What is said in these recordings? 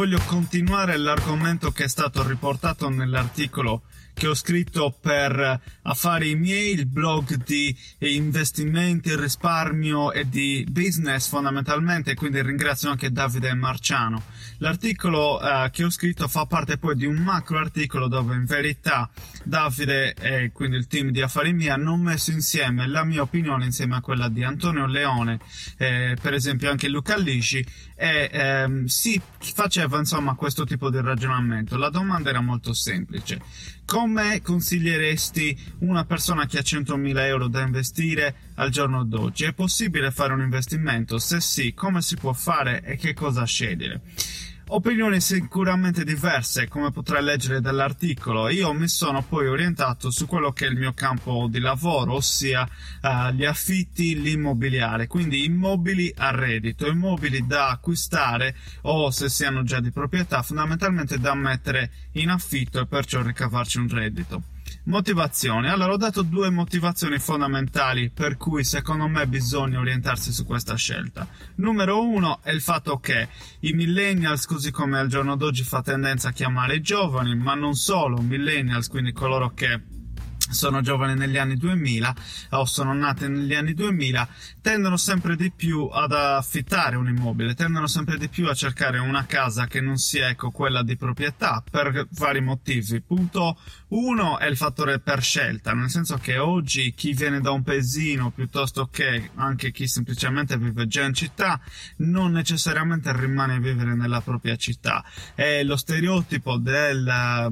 Voglio continuare l'argomento che è stato riportato nell'articolo che ho scritto per affari miei, il blog di investimenti, risparmio e di business fondamentalmente, quindi ringrazio anche Davide Marciano. L'articolo eh, che ho scritto fa parte poi di un macro articolo dove in verità Davide e quindi il team di affari miei hanno messo insieme la mia opinione insieme a quella di Antonio Leone, eh, per esempio anche Luca Lisci e ehm, si faceva insomma questo tipo di ragionamento. La domanda era molto semplice come consiglieresti una persona che ha 100.000 euro da investire al giorno d'oggi? È possibile fare un investimento? Se sì, come si può fare e che cosa scegliere? Opinioni sicuramente diverse, come potrai leggere dall'articolo. Io mi sono poi orientato su quello che è il mio campo di lavoro, ossia uh, gli affitti, l'immobiliare, quindi immobili a reddito, immobili da acquistare o se siano già di proprietà, fondamentalmente da mettere in affitto e perciò ricavarci un reddito. Motivazioni. Allora, ho dato due motivazioni fondamentali per cui secondo me bisogna orientarsi su questa scelta. Numero uno è il fatto che i millennials, così come al giorno d'oggi fa tendenza a chiamare i giovani, ma non solo millennials, quindi coloro che sono giovani negli anni 2000 o sono nati negli anni 2000 tendono sempre di più ad affittare un immobile, tendono sempre di più a cercare una casa che non sia ecco quella di proprietà per vari motivi. Punto uno è il fattore per scelta, nel senso che oggi chi viene da un paesino piuttosto che anche chi semplicemente vive già in città non necessariamente rimane a vivere nella propria città. È lo stereotipo del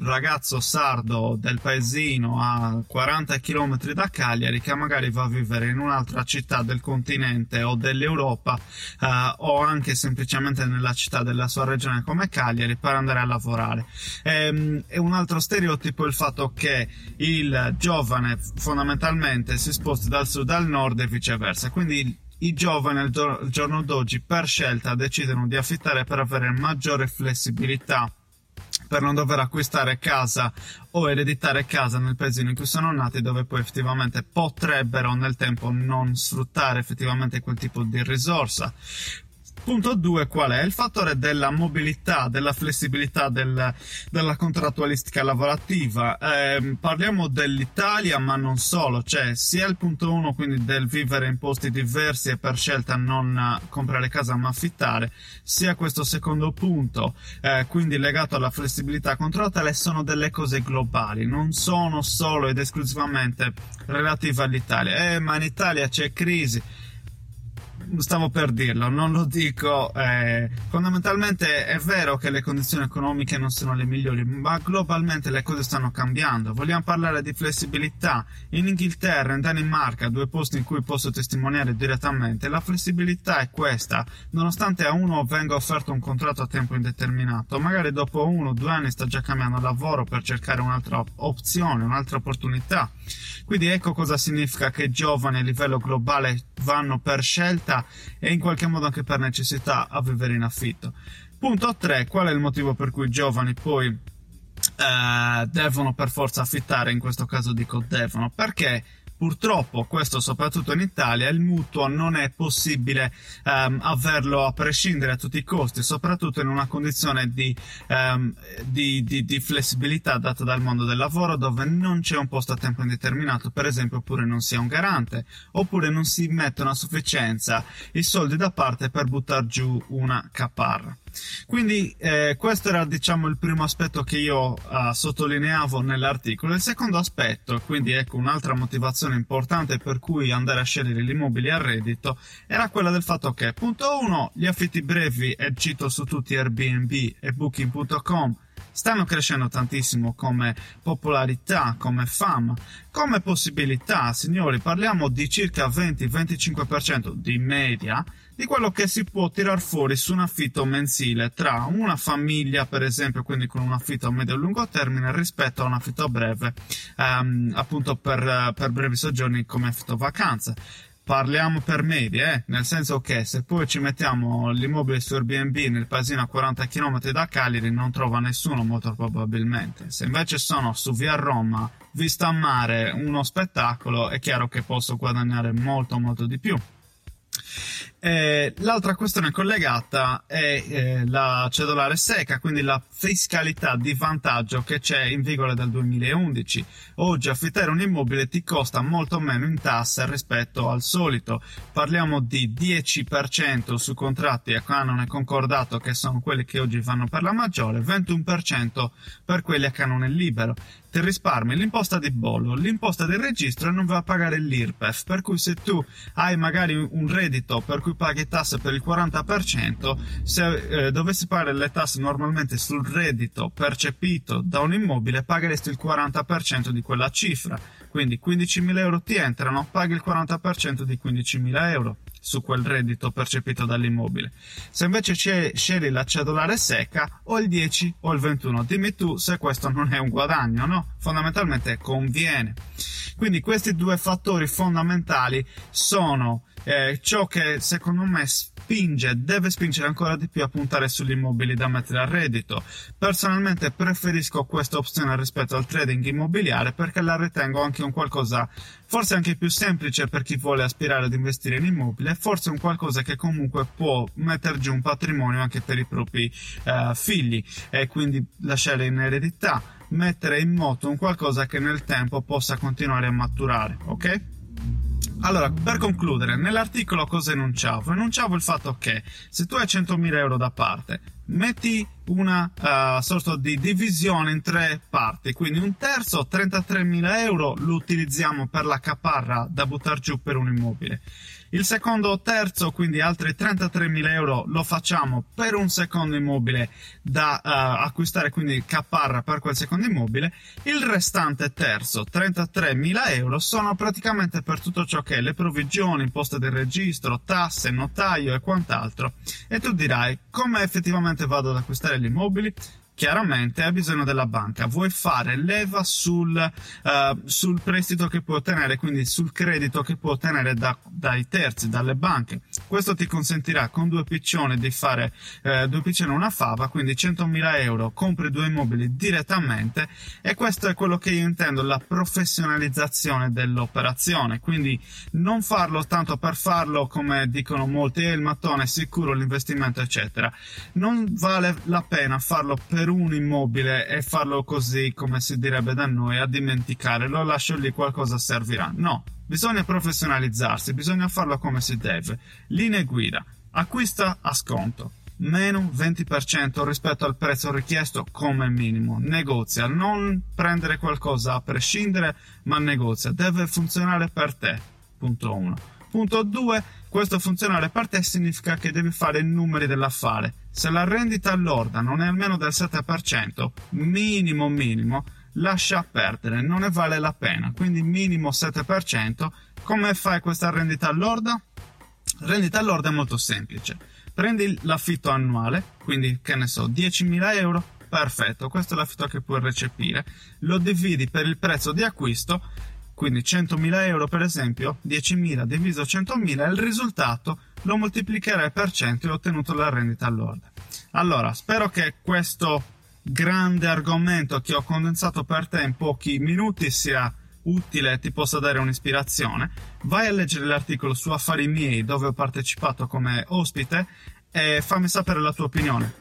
ragazzo sardo del paesino a 40 km da Cagliari che magari va a vivere in un'altra città del continente o dell'Europa eh, o anche semplicemente nella città della sua regione come Cagliari per andare a lavorare. E, ehm, e un altro stereotipo è il fatto che il giovane fondamentalmente si sposti dal sud al nord e viceversa, quindi i giovani al giorno d'oggi per scelta decidono di affittare per avere maggiore flessibilità per non dover acquistare casa o ereditare casa nel paesino in cui sono nati dove poi effettivamente potrebbero nel tempo non sfruttare effettivamente quel tipo di risorsa Punto 2 qual è? Il fattore della mobilità, della flessibilità del, della contrattualistica lavorativa. Eh, parliamo dell'Italia, ma non solo, cioè sia il punto 1, quindi del vivere in posti diversi e per scelta non comprare casa ma affittare, sia questo secondo punto, eh, quindi legato alla flessibilità contrattuale, sono delle cose globali, non sono solo ed esclusivamente relative all'Italia. Eh, ma in Italia c'è crisi stavo per dirlo, non lo dico. Eh, fondamentalmente è vero che le condizioni economiche non sono le migliori, ma globalmente le cose stanno cambiando. Vogliamo parlare di flessibilità. In Inghilterra, in Danimarca, due posti in cui posso testimoniare direttamente, la flessibilità è questa. Nonostante a uno venga offerto un contratto a tempo indeterminato, magari dopo uno o due anni sta già cambiando lavoro per cercare un'altra opzione, un'altra opportunità. Quindi ecco cosa significa che giovani a livello globale vanno per scelta e in qualche modo anche per necessità a vivere in affitto. Punto 3. Qual è il motivo per cui i giovani poi eh, devono per forza affittare? In questo caso dico devono perché Purtroppo, questo soprattutto in Italia, il mutuo non è possibile um, averlo a prescindere a tutti i costi, soprattutto in una condizione di, um, di, di, di, flessibilità data dal mondo del lavoro dove non c'è un posto a tempo indeterminato, per esempio, oppure non si è un garante, oppure non si mettono a sufficienza i soldi da parte per buttare giù una caparra. Quindi eh, questo era diciamo il primo aspetto che io uh, sottolineavo nell'articolo. Il secondo aspetto, quindi ecco un'altra motivazione importante per cui andare a scegliere l'immobile a reddito, era quella del fatto che, punto 1, gli affitti brevi, e cito su tutti Airbnb e Booking.com, stanno crescendo tantissimo come popolarità, come fama, come possibilità, signori, parliamo di circa 20-25% di media di quello che si può tirar fuori su un affitto mensile tra una famiglia, per esempio, quindi con un affitto a medio e lungo termine, rispetto a un affitto breve, ehm, appunto per, per brevi soggiorni come affitto vacanze. Parliamo per medie, eh? nel senso che se poi ci mettiamo l'immobile su Airbnb nel paesino a 40 km da Cagliari non trova nessuno molto probabilmente. Se invece sono su via Roma, vista a mare, uno spettacolo, è chiaro che posso guadagnare molto molto di più. Eh, l'altra questione collegata è eh, la cedolare secca, quindi la fiscalità di vantaggio che c'è in vigore dal 2011. Oggi affittare un immobile ti costa molto meno in tasse rispetto al solito. Parliamo di 10% su contratti a canone concordato, che sono quelli che oggi vanno per la maggiore, 21% per quelli a canone libero ti risparmi l'imposta di bollo, l'imposta del registro e non va a pagare l'IRPEF, per cui se tu hai magari un reddito per cui paghi tasse per il 40%, se eh, dovessi pagare le tasse normalmente sul reddito percepito da un immobile, pagheresti il 40% di quella cifra. Quindi 15.000 euro ti entrano, paghi il 40% di 15.000 euro su quel reddito percepito dall'immobile. Se invece scegli la cedolare secca, o il 10 o il 21, dimmi tu se questo non è un guadagno, no? Fondamentalmente conviene. Quindi questi due fattori fondamentali sono eh, ciò che secondo me spinge, deve spingere ancora di più a puntare sugli immobili da mettere a reddito. Personalmente preferisco questa opzione rispetto al trading immobiliare perché la ritengo anche un qualcosa forse anche più semplice per chi vuole aspirare ad investire in immobile, forse un qualcosa che comunque può mettere giù un patrimonio anche per i propri eh, figli e quindi lasciare in eredità, mettere in moto un qualcosa che nel tempo possa continuare a maturare, ok? Allora, per concludere, nell'articolo cosa enunciavo? Enunciavo il fatto che se tu hai 100.000 euro da parte, metti una uh, sorta di divisione in tre parti, quindi un terzo, 33.000 euro, lo utilizziamo per la caparra da buttare giù per un immobile. Il secondo terzo, quindi altri 33.000 euro, lo facciamo per un secondo immobile da uh, acquistare, quindi caparra per quel secondo immobile. Il restante terzo, 33.000 euro, sono praticamente per tutto ciò che è le provvigioni, imposte del registro, tasse, notaio e quant'altro. E tu dirai, come effettivamente vado ad acquistare gli immobili? Chiaramente hai bisogno della banca, vuoi fare leva sul, uh, sul prestito che puoi ottenere, quindi sul credito che puoi ottenere da, dai terzi, dalle banche. Questo ti consentirà con due piccioni di fare uh, due piccioni una fava, quindi 100.000 euro, compri due immobili direttamente e questo è quello che io intendo, la professionalizzazione dell'operazione, quindi non farlo tanto per farlo come dicono molti, eh, il mattone è sicuro l'investimento eccetera. Non vale la pena farlo per un immobile e farlo così, come si direbbe da noi, a dimenticare, lo lascio lì, qualcosa servirà. No, bisogna professionalizzarsi, bisogna farlo come si deve. Linee guida, acquista a sconto, meno 20% rispetto al prezzo richiesto come minimo. Negozia, non prendere qualcosa a prescindere, ma negozia, deve funzionare per te. Punto 1. Punto 2 questo funzionare per te significa che devi fare i numeri dell'affare. Se la rendita lorda non è almeno del 7%, minimo minimo, lascia perdere, non ne vale la pena. Quindi minimo 7%. Come fai questa rendita lorda? Rendita lorda è molto semplice. Prendi l'affitto annuale, quindi che ne so, 10.000 euro, perfetto, questo è l'affitto che puoi recepire, lo dividi per il prezzo di acquisto quindi 100.000 euro per esempio, 10.000 diviso 100.000 e il risultato lo moltiplicherai per 100 e ho ottenuto la rendita lorda. Allora, spero che questo grande argomento che ho condensato per te in pochi minuti sia utile e ti possa dare un'ispirazione. Vai a leggere l'articolo su Affari miei dove ho partecipato come ospite e fammi sapere la tua opinione.